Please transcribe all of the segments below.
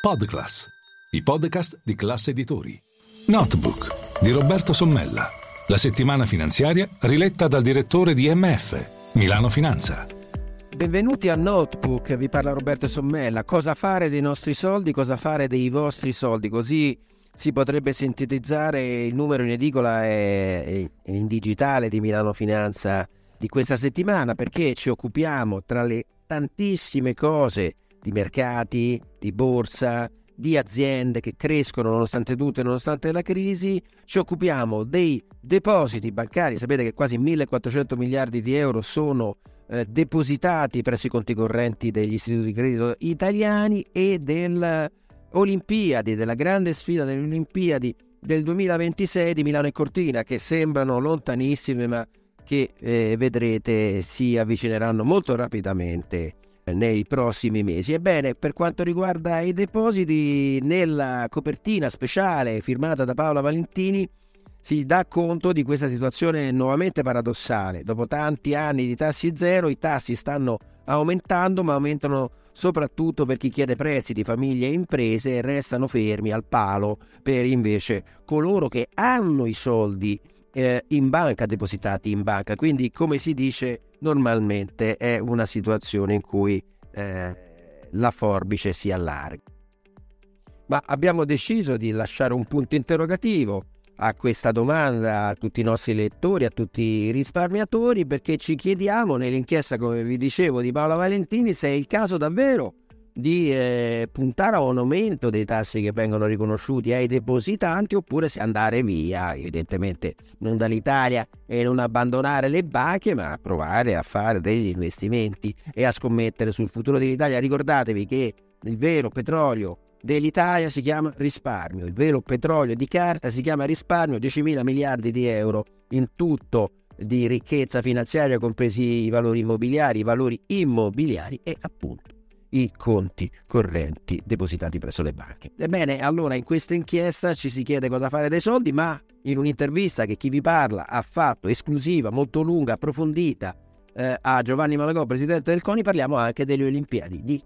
Podclass, i podcast di classe editori. Notebook di Roberto Sommella. La settimana finanziaria riletta dal direttore di MF, Milano Finanza. Benvenuti a Notebook, vi parla Roberto Sommella. Cosa fare dei nostri soldi, cosa fare dei vostri soldi, così si potrebbe sintetizzare il numero in edicola e in digitale di Milano Finanza di questa settimana perché ci occupiamo tra le tantissime cose di mercati, di borsa, di aziende che crescono nonostante tutto e nonostante la crisi, ci occupiamo dei depositi bancari, sapete che quasi 1400 miliardi di euro sono eh, depositati presso i conti correnti degli istituti di credito italiani e delle Olimpiadi, della grande sfida delle Olimpiadi del 2026 di Milano e Cortina, che sembrano lontanissime ma che eh, vedrete si avvicineranno molto rapidamente nei prossimi mesi. Ebbene, per quanto riguarda i depositi, nella copertina speciale firmata da Paola Valentini si dà conto di questa situazione nuovamente paradossale. Dopo tanti anni di tassi zero, i tassi stanno aumentando, ma aumentano soprattutto per chi chiede prestiti, famiglie e imprese e restano fermi al palo per invece coloro che hanno i soldi eh, in banca, depositati in banca. Quindi, come si dice, normalmente è una situazione in cui eh, la forbice si allarga. Ma abbiamo deciso di lasciare un punto interrogativo a questa domanda a tutti i nostri lettori, a tutti i risparmiatori, perché ci chiediamo nell'inchiesta, come vi dicevo, di Paola Valentini, se è il caso davvero di eh, puntare a un aumento dei tassi che vengono riconosciuti ai depositanti oppure se andare via, evidentemente non dall'Italia e non abbandonare le banche, ma provare a fare degli investimenti e a scommettere sul futuro dell'Italia. Ricordatevi che il vero petrolio dell'Italia si chiama risparmio, il vero petrolio di carta si chiama risparmio, 10 mila miliardi di euro in tutto di ricchezza finanziaria, compresi i valori immobiliari, i valori immobiliari e appunto i conti correnti depositati presso le banche. Ebbene, allora in questa inchiesta ci si chiede cosa fare dei soldi, ma in un'intervista che chi vi parla ha fatto esclusiva, molto lunga, approfondita eh, a Giovanni Malagò, presidente del CONI, parliamo anche delle Olimpiadi di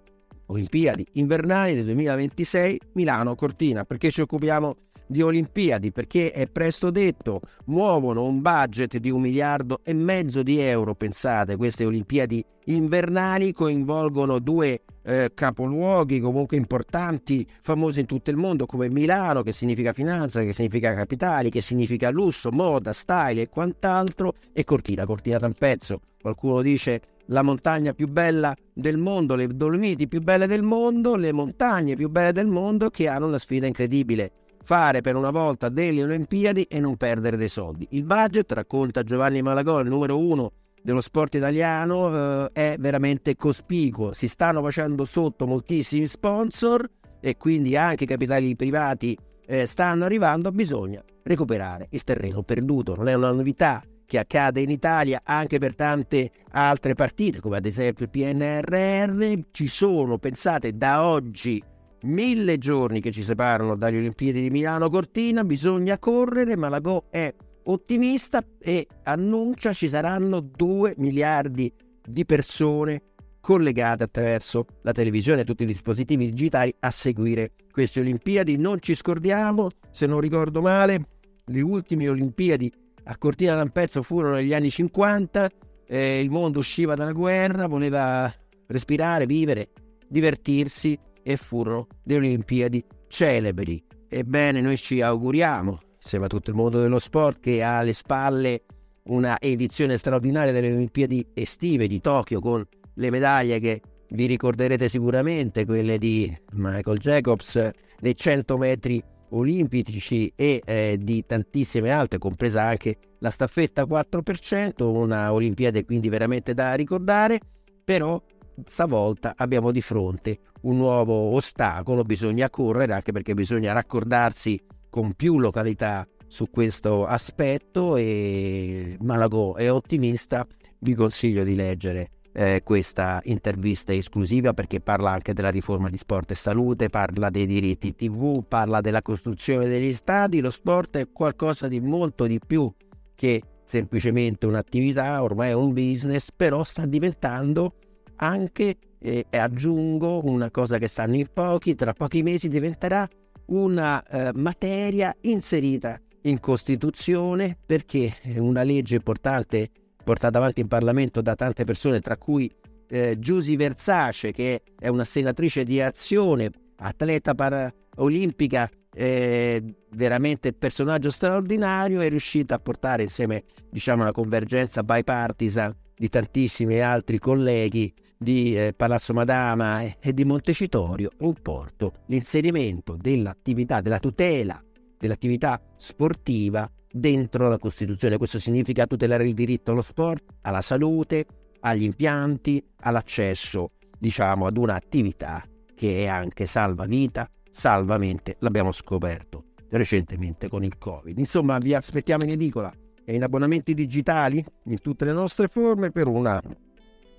Olimpiadi invernali del 2026 Milano Cortina, perché ci occupiamo di Olimpiadi perché è presto detto muovono un budget di un miliardo e mezzo di euro pensate queste Olimpiadi invernali coinvolgono due eh, capoluoghi comunque importanti famosi in tutto il mondo come Milano che significa finanza che significa capitali che significa lusso moda style e quant'altro e Cortina Cortina dal pezzo qualcuno dice la montagna più bella del mondo, le Dolomiti più belle del mondo, le montagne più belle del mondo che hanno una sfida incredibile fare per una volta delle Olimpiadi e non perdere dei soldi. Il budget, racconta Giovanni Malagò, il numero uno dello sport italiano, eh, è veramente cospicuo. Si stanno facendo sotto moltissimi sponsor e quindi anche i capitali privati eh, stanno arrivando. Bisogna recuperare il terreno perduto. Non è una novità che accade in Italia anche per tante altre partite, come ad esempio il PNRR. Ci sono, pensate, da oggi mille giorni che ci separano dalle Olimpiadi di Milano Cortina, bisogna correre, Malagò è ottimista e annuncia ci saranno 2 miliardi di persone collegate attraverso la televisione e tutti i dispositivi digitali a seguire queste Olimpiadi. Non ci scordiamo, se non ricordo male, le ultime Olimpiadi a Cortina d'Ampezzo furono negli anni 50, eh, il mondo usciva dalla guerra, voleva respirare, vivere, divertirsi e furono le Olimpiadi celebri. Ebbene, noi ci auguriamo, insieme a tutto il mondo dello sport, che ha alle spalle una edizione straordinaria delle Olimpiadi estive di Tokyo con le medaglie che vi ricorderete sicuramente, quelle di Michael Jacobs dei 100 metri olimpici e eh, di tantissime altre, compresa anche la staffetta 4%, una Olimpiade quindi veramente da ricordare, però stavolta abbiamo di fronte un nuovo ostacolo, bisogna correre anche perché bisogna raccordarsi con più località su questo aspetto e Malagò è ottimista, vi consiglio di leggere eh, questa intervista esclusiva perché parla anche della riforma di sport e salute, parla dei diritti TV, parla della costruzione degli stadi, lo sport è qualcosa di molto di più che semplicemente un'attività, ormai è un business, però sta diventando anche e aggiungo una cosa che sanno in pochi, tra pochi mesi diventerà una eh, materia inserita in Costituzione perché è una legge importante portata avanti in Parlamento da tante persone, tra cui eh, Giusy Versace, che è una senatrice di azione, atleta paraolimpica, eh, veramente personaggio straordinario, è riuscita a portare insieme diciamo, una convergenza bipartisan di tantissimi altri colleghi di eh, Palazzo Madama e, e di Montecitorio un porto l'inserimento dell'attività, della tutela dell'attività sportiva dentro la Costituzione. Questo significa tutelare il diritto allo sport, alla salute, agli impianti, all'accesso, diciamo, ad un'attività che è anche salva vita, salva mente, l'abbiamo scoperto recentemente con il Covid. Insomma, vi aspettiamo in edicola e in abbonamenti digitali in tutte le nostre forme per una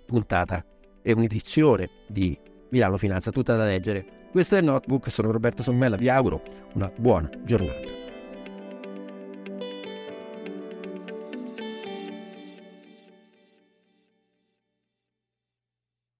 puntata e un'edizione di Milano Finanza tutta da leggere. Questo è il Notebook, sono Roberto Sommella, vi auguro una buona giornata.